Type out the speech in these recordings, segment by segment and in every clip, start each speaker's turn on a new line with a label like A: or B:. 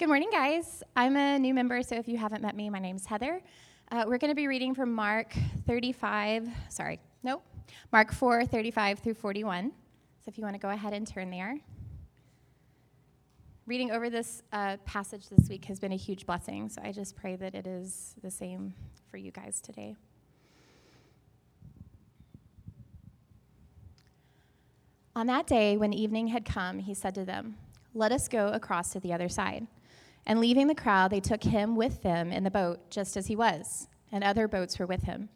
A: Good morning, guys. I'm a new member, so if you haven't met me, my name's Heather. Uh, we're going to be reading from Mark 35, sorry, nope, Mark 4, 35 through 41. So if you want to go ahead and turn there. Reading over this uh, passage this week has been a huge blessing, so I just pray that it is the same for you guys today. On that day, when evening had come, he said to them, Let us go across to the other side. And leaving the crowd, they took him with them in the boat, just as he was, and other boats were with him.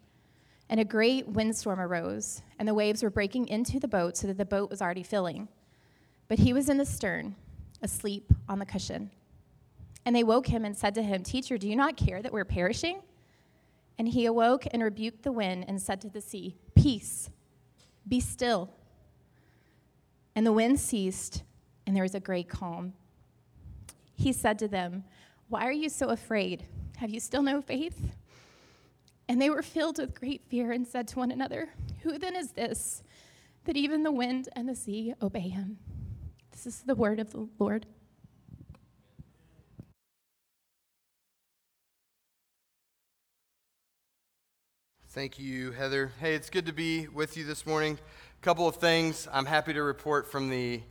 A: And a great windstorm arose, and the waves were breaking into the boat so that the boat was already filling. But he was in the stern, asleep on the cushion. And they woke him and said to him, Teacher, do you not care that we're perishing? And he awoke and rebuked the wind and said to the sea, Peace, be still. And the wind ceased, and there was a great calm. He said to them, Why are you so afraid? Have you still no faith? And they were filled with great fear and said to one another, Who then is this that even the wind and the sea obey him? This is the word of the Lord.
B: Thank you, Heather. Hey, it's good to be with you this morning. A couple of things. I'm happy to report from the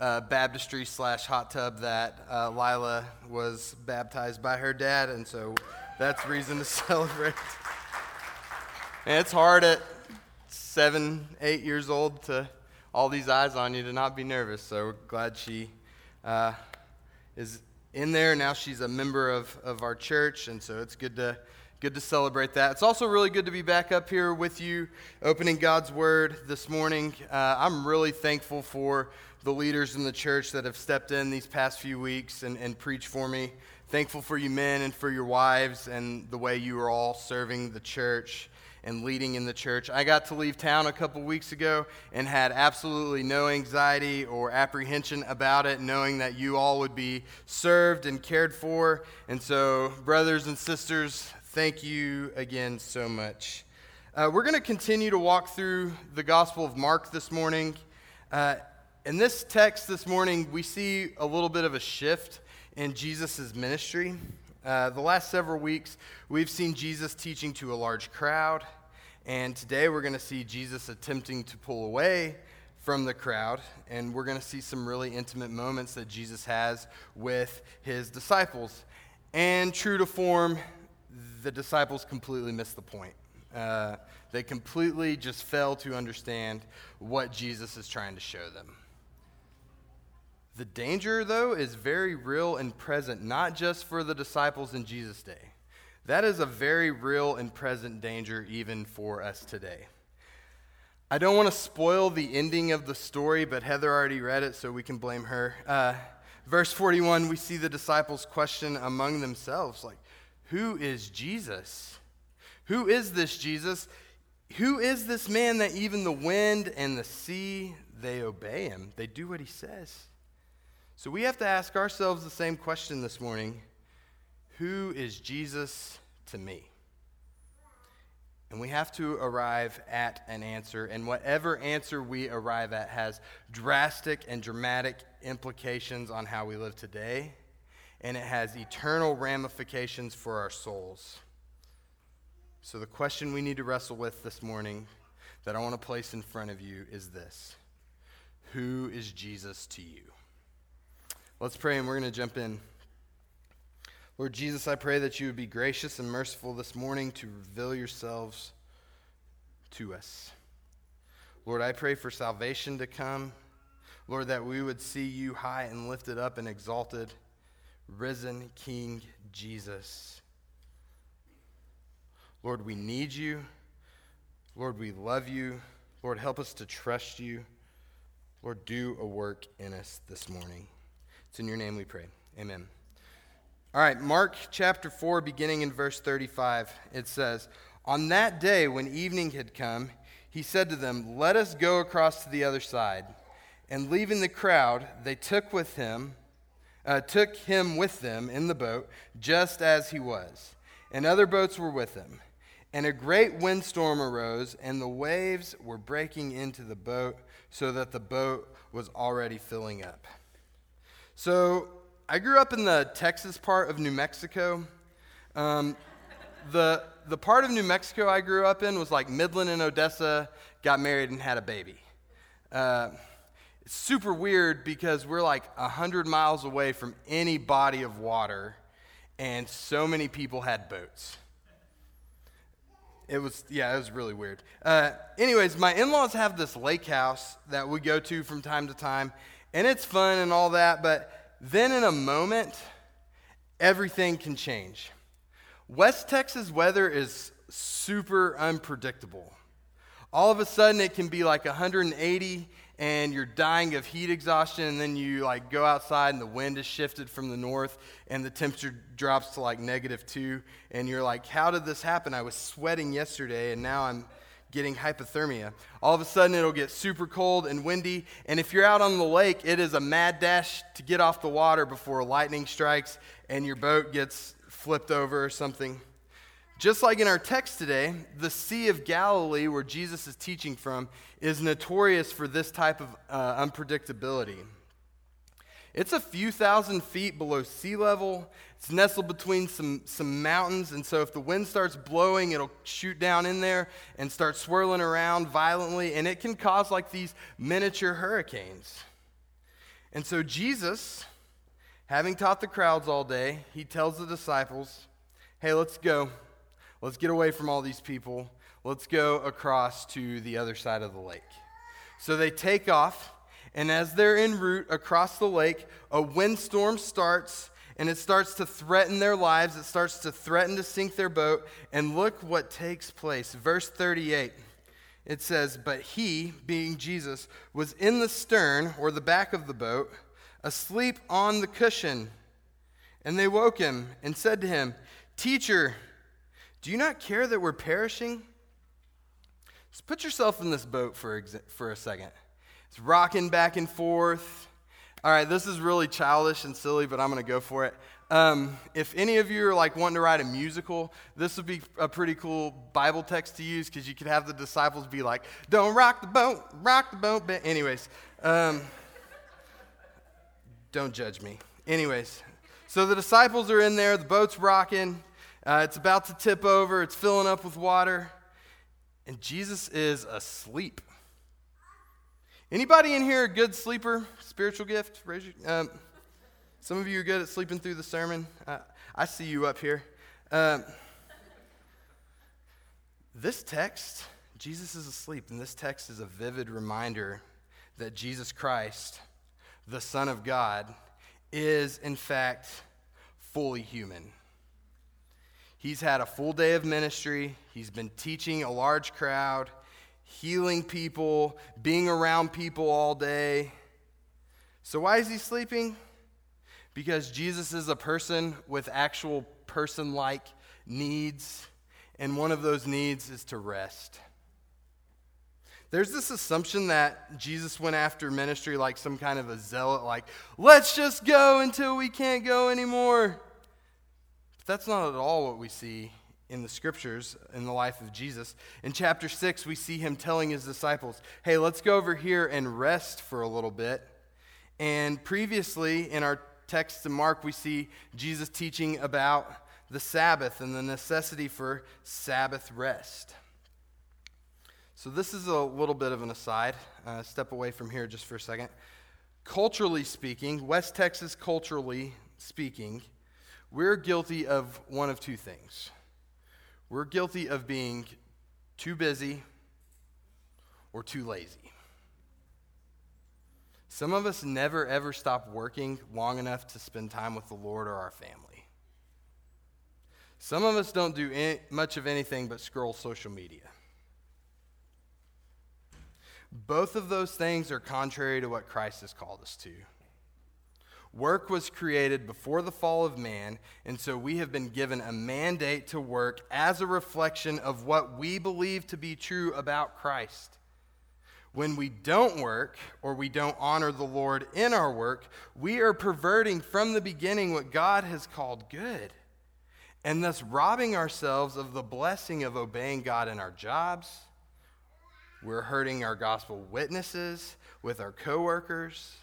B: uh, baptistry slash hot tub that uh, Lila was baptized by her dad, and so that's reason to celebrate. And it's hard at seven, eight years old to all these eyes on you to not be nervous. So we're glad she uh, is in there. Now she's a member of, of our church, and so it's good to good to celebrate that. It's also really good to be back up here with you, opening God's Word this morning. Uh, I'm really thankful for the leaders in the church that have stepped in these past few weeks and, and preached for me. Thankful for you men and for your wives and the way you are all serving the church and leading in the church. I got to leave town a couple weeks ago and had absolutely no anxiety or apprehension about it, knowing that you all would be served and cared for. And so, brothers and sisters, thank you again so much. Uh, we're going to continue to walk through the Gospel of Mark this morning. Uh, in this text this morning, we see a little bit of a shift in Jesus' ministry. Uh, the last several weeks, we've seen Jesus teaching to a large crowd, and today we're going to see Jesus attempting to pull away from the crowd, and we're going to see some really intimate moments that Jesus has with his disciples. And true to form, the disciples completely missed the point. Uh, they completely just fail to understand what Jesus is trying to show them. The danger, though, is very real and present, not just for the disciples in Jesus' day. That is a very real and present danger even for us today. I don't want to spoil the ending of the story, but Heather already read it, so we can blame her. Uh, verse 41, we see the disciples question among themselves, like, Who is Jesus? Who is this Jesus? Who is this man that even the wind and the sea, they obey him? They do what he says. So we have to ask ourselves the same question this morning Who is Jesus to me? And we have to arrive at an answer, and whatever answer we arrive at has drastic and dramatic implications on how we live today, and it has eternal ramifications for our souls. So, the question we need to wrestle with this morning that I want to place in front of you is this Who is Jesus to you? Let's pray and we're going to jump in. Lord Jesus, I pray that you would be gracious and merciful this morning to reveal yourselves to us. Lord, I pray for salvation to come. Lord, that we would see you high and lifted up and exalted, risen King Jesus. Lord, we need you. Lord, we love you. Lord, help us to trust you. Lord, do a work in us this morning. It's in your name we pray. Amen. All right, Mark chapter 4, beginning in verse 35, it says, On that day when evening had come, he said to them, Let us go across to the other side. And leaving the crowd, they took with him, uh, took him with them in the boat, just as he was. And other boats were with him. And a great windstorm arose, and the waves were breaking into the boat, so that the boat was already filling up. So, I grew up in the Texas part of New Mexico. Um, the, the part of New Mexico I grew up in was like Midland and Odessa got married and had a baby. Uh, it's super weird because we're like 100 miles away from any body of water, and so many people had boats. It was, yeah, it was really weird. Uh, anyways, my in laws have this lake house that we go to from time to time, and it's fun and all that, but then in a moment, everything can change. West Texas weather is super unpredictable. All of a sudden, it can be like 180 and you're dying of heat exhaustion and then you like go outside and the wind is shifted from the north and the temperature drops to like negative two and you're like how did this happen? I was sweating yesterday and now i'm getting hypothermia. All of a sudden it'll get super cold and windy and if you're out on the lake it is a mad dash to get off the water before lightning strikes and your boat gets flipped over or something just like in our text today, the Sea of Galilee, where Jesus is teaching from, is notorious for this type of uh, unpredictability. It's a few thousand feet below sea level. It's nestled between some, some mountains, and so if the wind starts blowing, it'll shoot down in there and start swirling around violently, and it can cause like these miniature hurricanes. And so Jesus, having taught the crowds all day, he tells the disciples, Hey, let's go. Let's get away from all these people. Let's go across to the other side of the lake. So they take off, and as they're en route across the lake, a windstorm starts, and it starts to threaten their lives. It starts to threaten to sink their boat. And look what takes place. Verse 38 it says, But he, being Jesus, was in the stern, or the back of the boat, asleep on the cushion. And they woke him and said to him, Teacher, do you not care that we're perishing? Just put yourself in this boat for, for a second. It's rocking back and forth. All right, this is really childish and silly, but I'm going to go for it. Um, if any of you are like wanting to write a musical, this would be a pretty cool Bible text to use because you could have the disciples be like, "Don't rock the boat, rock the boat." But anyways, um, don't judge me. Anyways, so the disciples are in there, the boat's rocking. Uh, it's about to tip over, it's filling up with water, and Jesus is asleep. Anybody in here a good sleeper? Spiritual gift? Raise your, um, some of you are good at sleeping through the sermon. Uh, I see you up here. Um, this text, Jesus is asleep, and this text is a vivid reminder that Jesus Christ, the Son of God, is in fact fully human. He's had a full day of ministry. He's been teaching a large crowd, healing people, being around people all day. So, why is he sleeping? Because Jesus is a person with actual person like needs, and one of those needs is to rest. There's this assumption that Jesus went after ministry like some kind of a zealot, like, let's just go until we can't go anymore that's not at all what we see in the scriptures in the life of Jesus. In chapter 6, we see him telling his disciples, hey, let's go over here and rest for a little bit. And previously in our text in Mark, we see Jesus teaching about the Sabbath and the necessity for Sabbath rest. So, this is a little bit of an aside. Uh, step away from here just for a second. Culturally speaking, West Texas, culturally speaking, we're guilty of one of two things. We're guilty of being too busy or too lazy. Some of us never ever stop working long enough to spend time with the Lord or our family. Some of us don't do any, much of anything but scroll social media. Both of those things are contrary to what Christ has called us to. Work was created before the fall of man, and so we have been given a mandate to work as a reflection of what we believe to be true about Christ. When we don't work or we don't honor the Lord in our work, we are perverting from the beginning what God has called good, and thus robbing ourselves of the blessing of obeying God in our jobs. We're hurting our gospel witnesses with our coworkers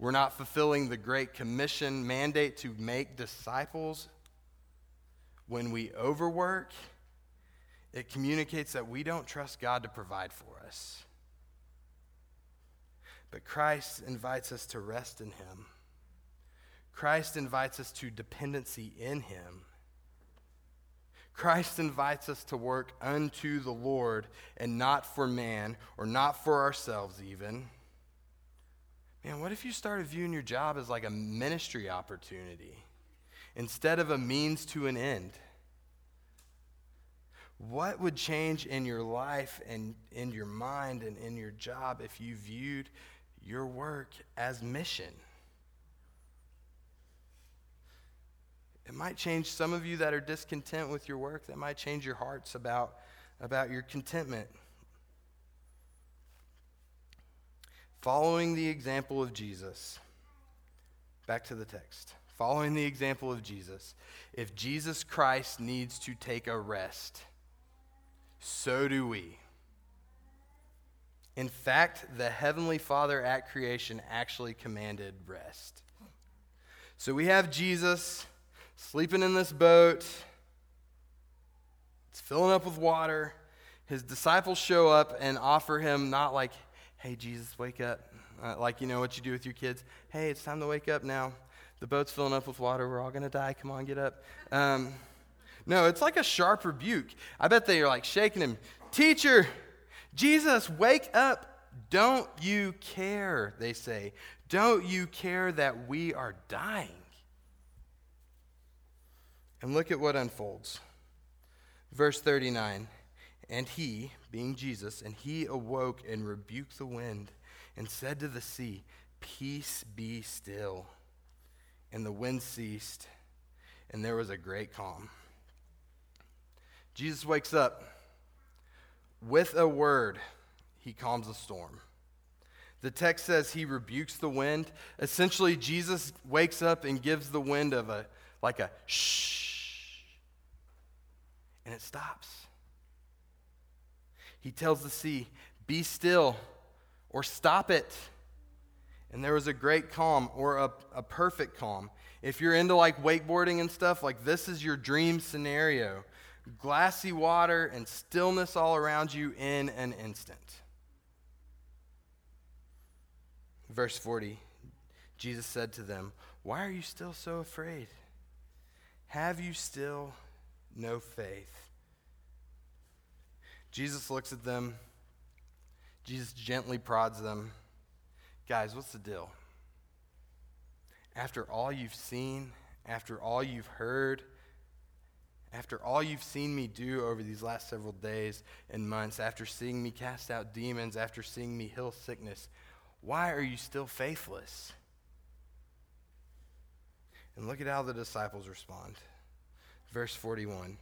B: we're not fulfilling the Great Commission mandate to make disciples, when we overwork, it communicates that we don't trust God to provide for us. But Christ invites us to rest in Him. Christ invites us to dependency in Him. Christ invites us to work unto the Lord and not for man or not for ourselves, even. Man, what if you started viewing your job as like a ministry opportunity instead of a means to an end? What would change in your life and in your mind and in your job if you viewed your work as mission? It might change some of you that are discontent with your work. That might change your hearts about, about your contentment. Following the example of Jesus, back to the text. Following the example of Jesus, if Jesus Christ needs to take a rest, so do we. In fact, the Heavenly Father at creation actually commanded rest. So we have Jesus sleeping in this boat. It's filling up with water. His disciples show up and offer him not like, hey, Jesus, wake up. Uh, like, you know what you do with your kids. Hey, it's time to wake up now. The boat's filling up with water. We're all going to die. Come on, get up. Um, no, it's like a sharp rebuke. I bet they are like shaking him. Teacher, Jesus, wake up. Don't you care, they say. Don't you care that we are dying? And look at what unfolds. Verse 39 And he, being Jesus, and he awoke and rebuked the wind and said to the sea, Peace be still. And the wind ceased, and there was a great calm. Jesus wakes up. With a word, he calms the storm. The text says he rebukes the wind. Essentially, Jesus wakes up and gives the wind of a like a shh and it stops. He tells the sea, Be still or stop it. And there was a great calm or a, a perfect calm. If you're into like wakeboarding and stuff, like this is your dream scenario glassy water and stillness all around you in an instant. Verse 40 Jesus said to them, Why are you still so afraid? Have you still no faith. Jesus looks at them. Jesus gently prods them. Guys, what's the deal? After all you've seen, after all you've heard, after all you've seen me do over these last several days and months, after seeing me cast out demons, after seeing me heal sickness, why are you still faithless? And look at how the disciples respond. Verse 41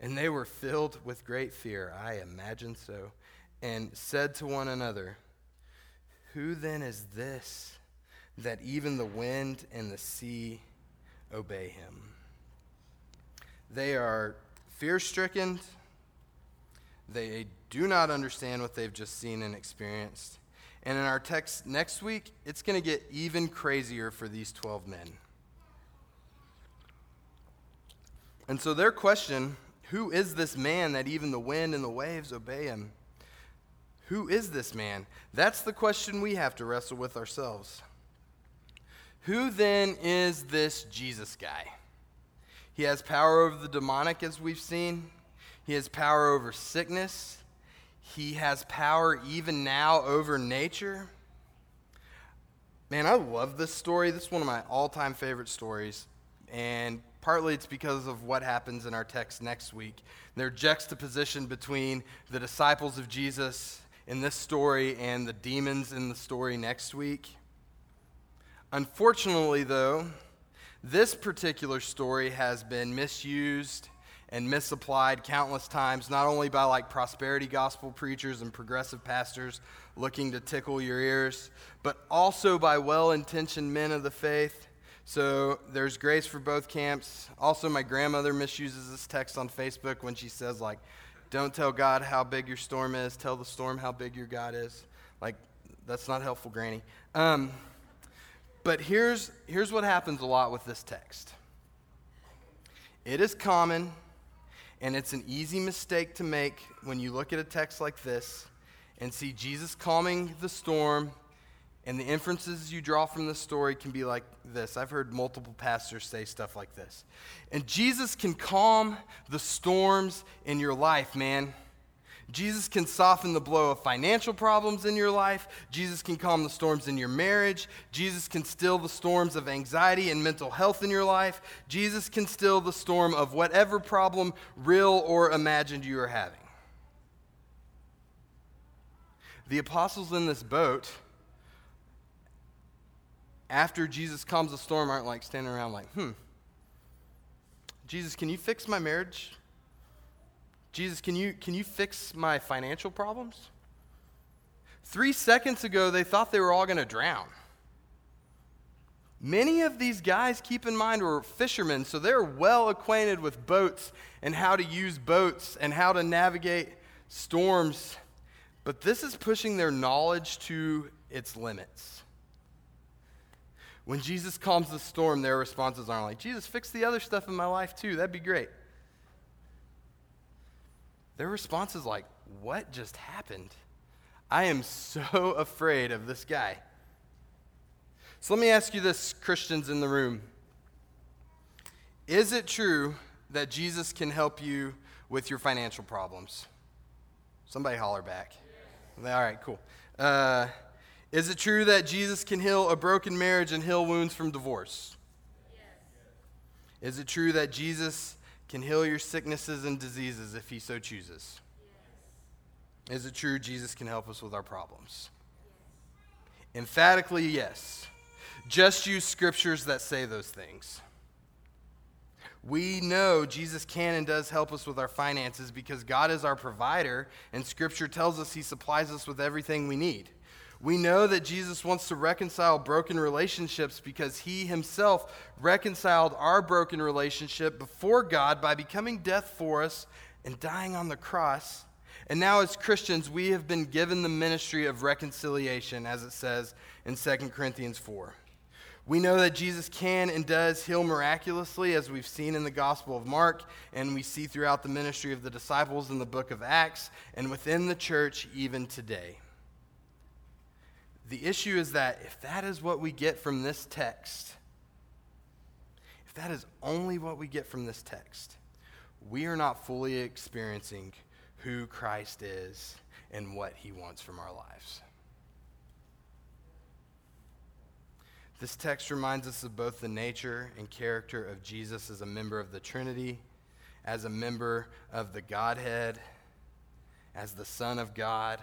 B: And they were filled with great fear, I imagine so, and said to one another, Who then is this that even the wind and the sea obey him? They are fear stricken. They do not understand what they've just seen and experienced. And in our text next week, it's going to get even crazier for these 12 men. And so their question who is this man that even the wind and the waves obey him? Who is this man? That's the question we have to wrestle with ourselves. Who then is this Jesus guy? He has power over the demonic, as we've seen. He has power over sickness. He has power even now over nature. Man, I love this story. This is one of my all time favorite stories. And Partly it's because of what happens in our text next week. Their juxtaposition between the disciples of Jesus in this story and the demons in the story next week. Unfortunately, though, this particular story has been misused and misapplied countless times, not only by like prosperity gospel preachers and progressive pastors looking to tickle your ears, but also by well intentioned men of the faith so there's grace for both camps. Also, my grandmother misuses this text on Facebook when she says, like, don't tell God how big your storm is, tell the storm how big your God is. Like, that's not helpful, Granny. Um, But here's, here's what happens a lot with this text it is common, and it's an easy mistake to make when you look at a text like this and see Jesus calming the storm. And the inferences you draw from this story can be like this. I've heard multiple pastors say stuff like this. And Jesus can calm the storms in your life, man. Jesus can soften the blow of financial problems in your life. Jesus can calm the storms in your marriage. Jesus can still the storms of anxiety and mental health in your life. Jesus can still the storm of whatever problem, real or imagined, you are having. The apostles in this boat, after Jesus calms the storm, aren't like standing around like, hmm, Jesus, can you fix my marriage? Jesus, can you, can you fix my financial problems? Three seconds ago, they thought they were all going to drown. Many of these guys, keep in mind, were fishermen, so they're well acquainted with boats and how to use boats and how to navigate storms. But this is pushing their knowledge to its limits. When Jesus calms the storm, their responses aren't like, Jesus, fix the other stuff in my life too. That'd be great. Their response is like, What just happened? I am so afraid of this guy. So let me ask you this, Christians in the room. Is it true that Jesus can help you with your financial problems? Somebody holler back. All right, cool. Uh, is it true that Jesus can heal a broken marriage and heal wounds from divorce? Yes. Is it true that Jesus can heal your sicknesses and diseases if he so chooses? Yes. Is it true Jesus can help us with our problems? Yes. Emphatically, yes. Just use scriptures that say those things. We know Jesus can and does help us with our finances because God is our provider, and Scripture tells us He supplies us with everything we need. We know that Jesus wants to reconcile broken relationships because he himself reconciled our broken relationship before God by becoming death for us and dying on the cross. And now, as Christians, we have been given the ministry of reconciliation, as it says in 2 Corinthians 4. We know that Jesus can and does heal miraculously, as we've seen in the Gospel of Mark, and we see throughout the ministry of the disciples in the book of Acts, and within the church even today. The issue is that if that is what we get from this text, if that is only what we get from this text, we are not fully experiencing who Christ is and what he wants from our lives. This text reminds us of both the nature and character of Jesus as a member of the Trinity, as a member of the Godhead, as the Son of God,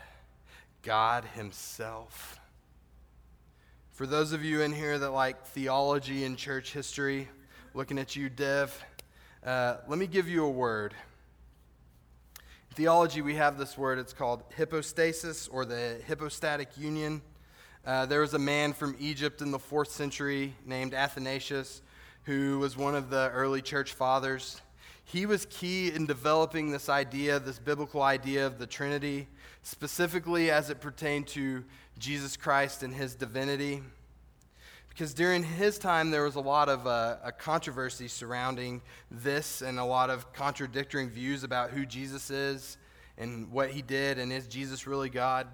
B: God Himself. For those of you in here that like theology and church history, looking at you, Dev, uh, let me give you a word. In theology, we have this word. It's called hypostasis or the hypostatic union. Uh, there was a man from Egypt in the fourth century named Athanasius who was one of the early church fathers. He was key in developing this idea, this biblical idea of the Trinity, specifically as it pertained to Jesus Christ and his divinity. Because during his time, there was a lot of uh, a controversy surrounding this and a lot of contradictory views about who Jesus is and what he did, and is Jesus really God?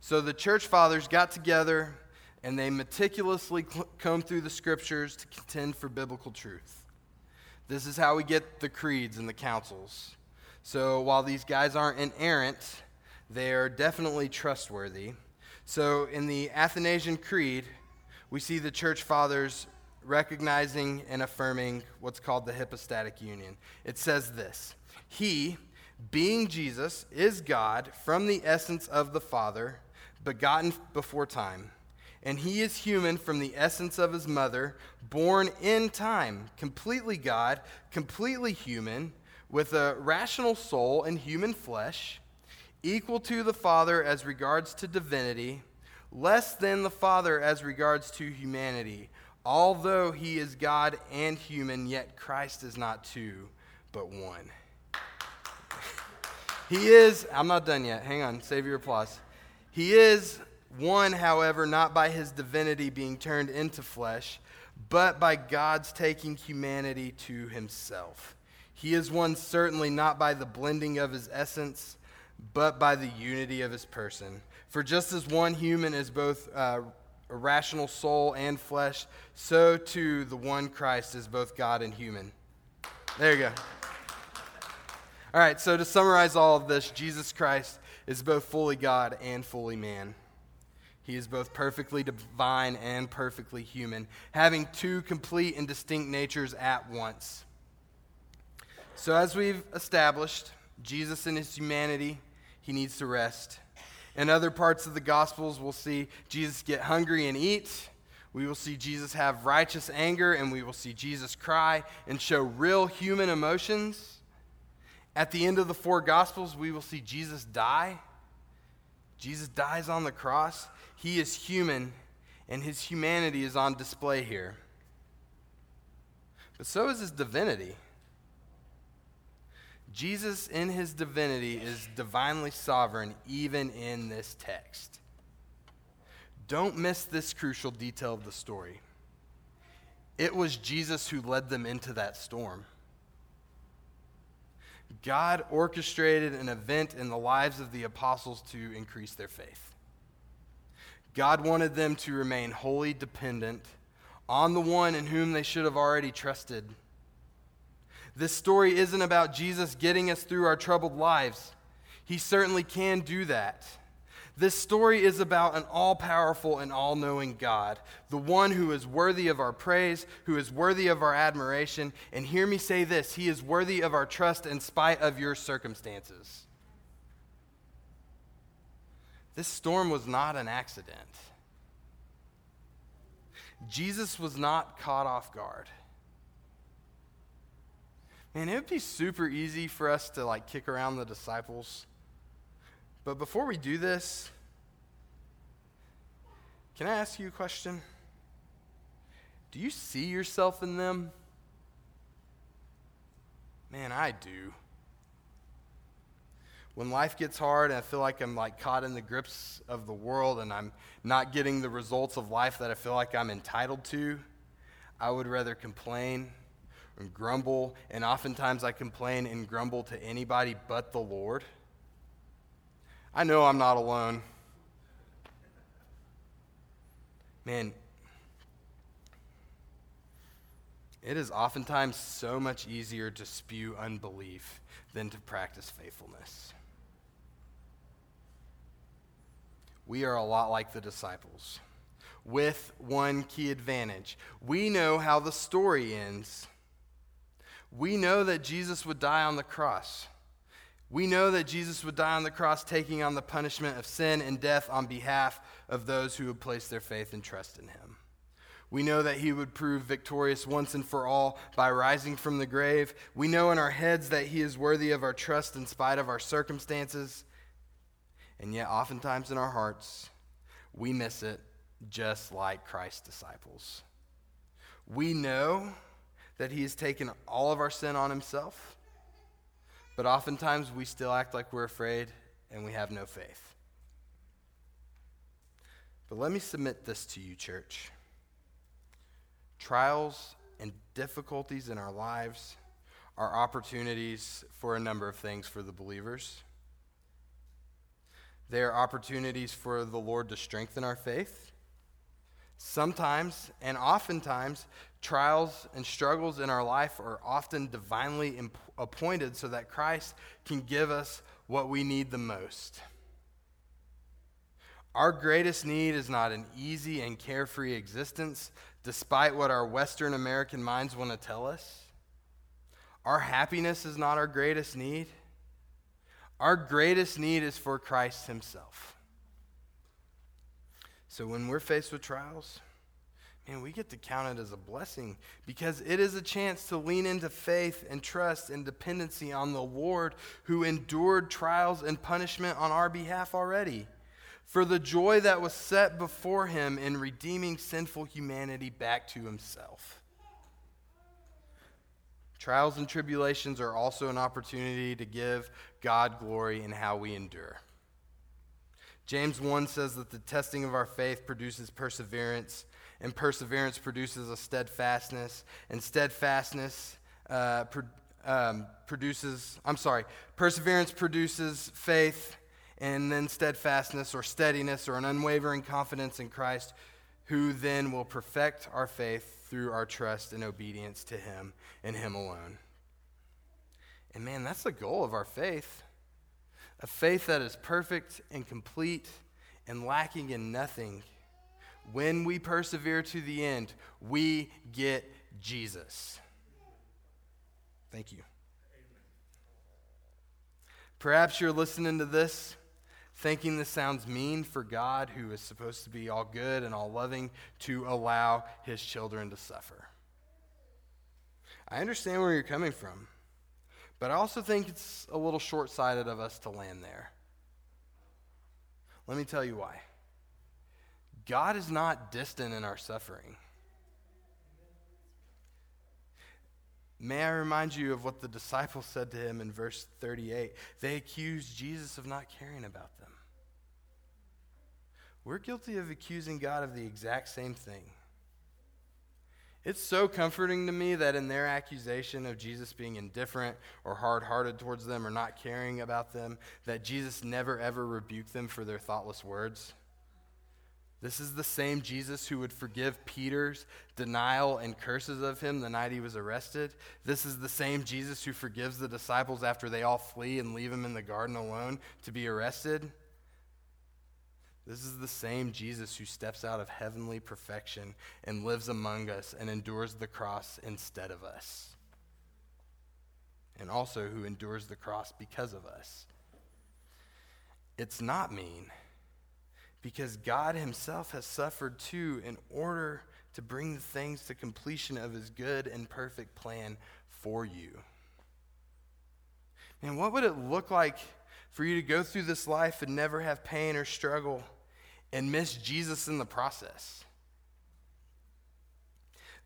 B: So the church fathers got together and they meticulously combed through the scriptures to contend for biblical truth. This is how we get the creeds and the councils. So while these guys aren't inerrant, they are definitely trustworthy. So in the Athanasian Creed, we see the church fathers recognizing and affirming what's called the hypostatic union. It says this He, being Jesus, is God from the essence of the Father, begotten before time. And he is human from the essence of his mother, born in time, completely God, completely human, with a rational soul and human flesh equal to the Father as regards to divinity, less than the Father as regards to humanity. Although he is God and human, yet Christ is not two, but one. he is, I'm not done yet. Hang on, save your applause. He is One, however, not by his divinity being turned into flesh, but by God's taking humanity to himself. He is one certainly not by the blending of his essence, but by the unity of his person. For just as one human is both uh, a rational soul and flesh, so too the one Christ is both God and human. There you go. All right, so to summarize all of this, Jesus Christ is both fully God and fully man. He is both perfectly divine and perfectly human, having two complete and distinct natures at once. So, as we've established, Jesus in his humanity, he needs to rest. In other parts of the Gospels, we'll see Jesus get hungry and eat. We will see Jesus have righteous anger, and we will see Jesus cry and show real human emotions. At the end of the four Gospels, we will see Jesus die. Jesus dies on the cross. He is human, and his humanity is on display here. But so is his divinity. Jesus, in his divinity, is divinely sovereign even in this text. Don't miss this crucial detail of the story. It was Jesus who led them into that storm. God orchestrated an event in the lives of the apostles to increase their faith. God wanted them to remain wholly dependent on the one in whom they should have already trusted this story isn't about Jesus getting us through our troubled lives. He certainly can do that. This story is about an all powerful and all knowing God, the one who is worthy of our praise, who is worthy of our admiration. And hear me say this He is worthy of our trust in spite of your circumstances. This storm was not an accident. Jesus was not caught off guard. Man, it would be super easy for us to like kick around the disciples. But before we do this, can I ask you a question? Do you see yourself in them? Man, I do. When life gets hard and I feel like I'm like caught in the grips of the world and I'm not getting the results of life that I feel like I'm entitled to, I would rather complain and grumble, and oftentimes I complain and grumble to anybody but the Lord. I know I'm not alone. Man, it is oftentimes so much easier to spew unbelief than to practice faithfulness. We are a lot like the disciples, with one key advantage. We know how the story ends. We know that Jesus would die on the cross. We know that Jesus would die on the cross, taking on the punishment of sin and death on behalf of those who would place their faith and trust in him. We know that he would prove victorious once and for all by rising from the grave. We know in our heads that he is worthy of our trust in spite of our circumstances. And yet, oftentimes in our hearts, we miss it just like Christ's disciples. We know that he has taken all of our sin on himself, but oftentimes we still act like we're afraid and we have no faith. But let me submit this to you, church. Trials and difficulties in our lives are opportunities for a number of things for the believers. They are opportunities for the Lord to strengthen our faith. Sometimes and oftentimes, trials and struggles in our life are often divinely imp- appointed so that Christ can give us what we need the most. Our greatest need is not an easy and carefree existence, despite what our Western American minds want to tell us. Our happiness is not our greatest need. Our greatest need is for Christ Himself. So when we're faced with trials, man, we get to count it as a blessing because it is a chance to lean into faith and trust and dependency on the Lord who endured trials and punishment on our behalf already. For the joy that was set before him in redeeming sinful humanity back to himself. Trials and tribulations are also an opportunity to give God glory in how we endure. James 1 says that the testing of our faith produces perseverance, and perseverance produces a steadfastness, and steadfastness uh, pro- um, produces, I'm sorry, perseverance produces faith, and then steadfastness or steadiness or an unwavering confidence in Christ, who then will perfect our faith through our trust and obedience to Him and Him alone. And man, that's the goal of our faith a faith that is perfect and complete and lacking in nothing. When we persevere to the end, we get Jesus. Thank you. Perhaps you're listening to this thinking this sounds mean for God, who is supposed to be all good and all loving, to allow his children to suffer. I understand where you're coming from. But I also think it's a little short sighted of us to land there. Let me tell you why. God is not distant in our suffering. May I remind you of what the disciples said to him in verse 38? They accused Jesus of not caring about them. We're guilty of accusing God of the exact same thing. It's so comforting to me that in their accusation of Jesus being indifferent or hard hearted towards them or not caring about them, that Jesus never ever rebuked them for their thoughtless words. This is the same Jesus who would forgive Peter's denial and curses of him the night he was arrested. This is the same Jesus who forgives the disciples after they all flee and leave him in the garden alone to be arrested. This is the same Jesus who steps out of heavenly perfection and lives among us and endures the cross instead of us. And also who endures the cross because of us. It's not mean because God Himself has suffered too in order to bring the things to completion of His good and perfect plan for you. And what would it look like for you to go through this life and never have pain or struggle and miss Jesus in the process.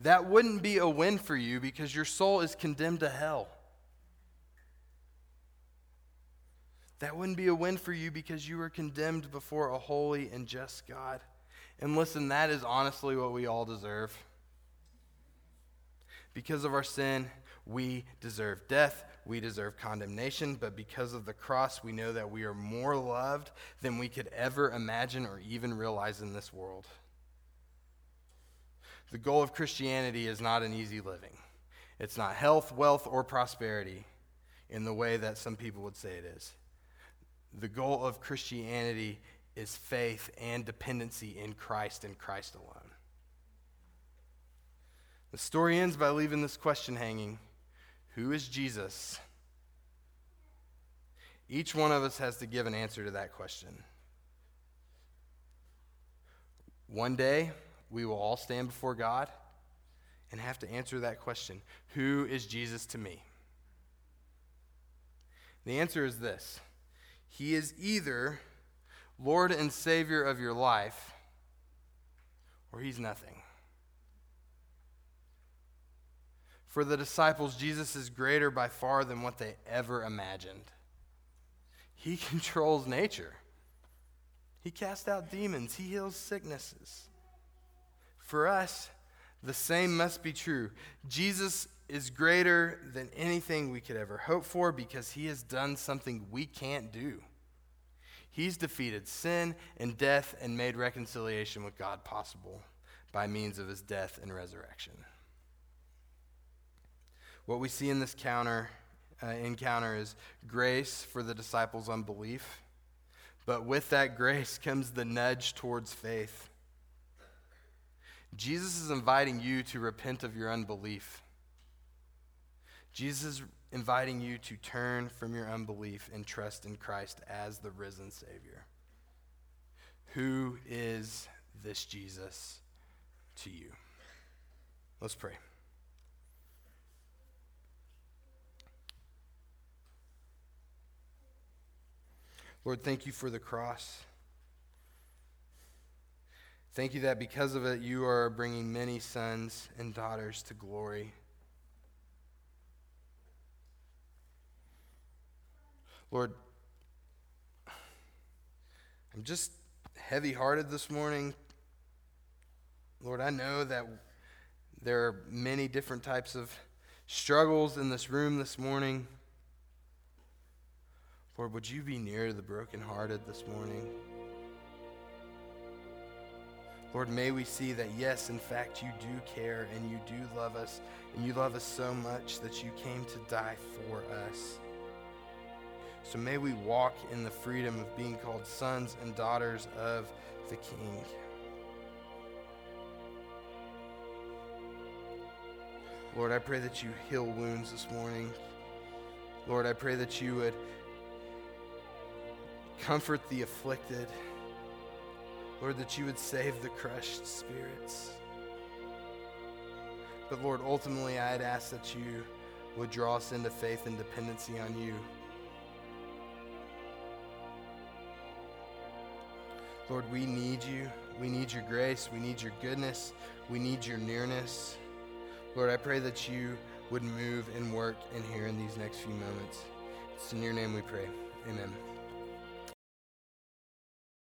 B: That wouldn't be a win for you because your soul is condemned to hell. That wouldn't be a win for you because you were condemned before a holy and just God. And listen, that is honestly what we all deserve. Because of our sin, we deserve death, we deserve condemnation, but because of the cross, we know that we are more loved than we could ever imagine or even realize in this world. The goal of Christianity is not an easy living. It's not health, wealth, or prosperity in the way that some people would say it is. The goal of Christianity is faith and dependency in Christ and Christ alone. The story ends by leaving this question hanging who is Jesus? Each one of us has to give an answer to that question. One day, we will all stand before God and have to answer that question Who is Jesus to me? The answer is this He is either Lord and Savior of your life, or He's nothing. For the disciples, Jesus is greater by far than what they ever imagined. He controls nature, He casts out demons, He heals sicknesses. For us, the same must be true. Jesus is greater than anything we could ever hope for because He has done something we can't do. He's defeated sin and death and made reconciliation with God possible by means of his death and resurrection. What we see in this counter, uh, encounter is grace for the disciples' unbelief, but with that grace comes the nudge towards faith. Jesus is inviting you to repent of your unbelief. Jesus is inviting you to turn from your unbelief and trust in Christ as the risen Savior. Who is this Jesus to you? Let's pray. Lord, thank you for the cross. Thank you that because of it, you are bringing many sons and daughters to glory. Lord, I'm just heavy hearted this morning. Lord, I know that there are many different types of struggles in this room this morning. Lord, would you be near the brokenhearted this morning? Lord, may we see that, yes, in fact, you do care and you do love us, and you love us so much that you came to die for us. So may we walk in the freedom of being called sons and daughters of the King. Lord, I pray that you heal wounds this morning. Lord, I pray that you would comfort the afflicted. Lord, that you would save the crushed spirits. But Lord, ultimately, I'd ask that you would draw us into faith and dependency on you. Lord, we need you. We need your grace. We need your goodness. We need your nearness. Lord, I pray that you would move and work in here in these next few moments. It's in your name we pray. Amen.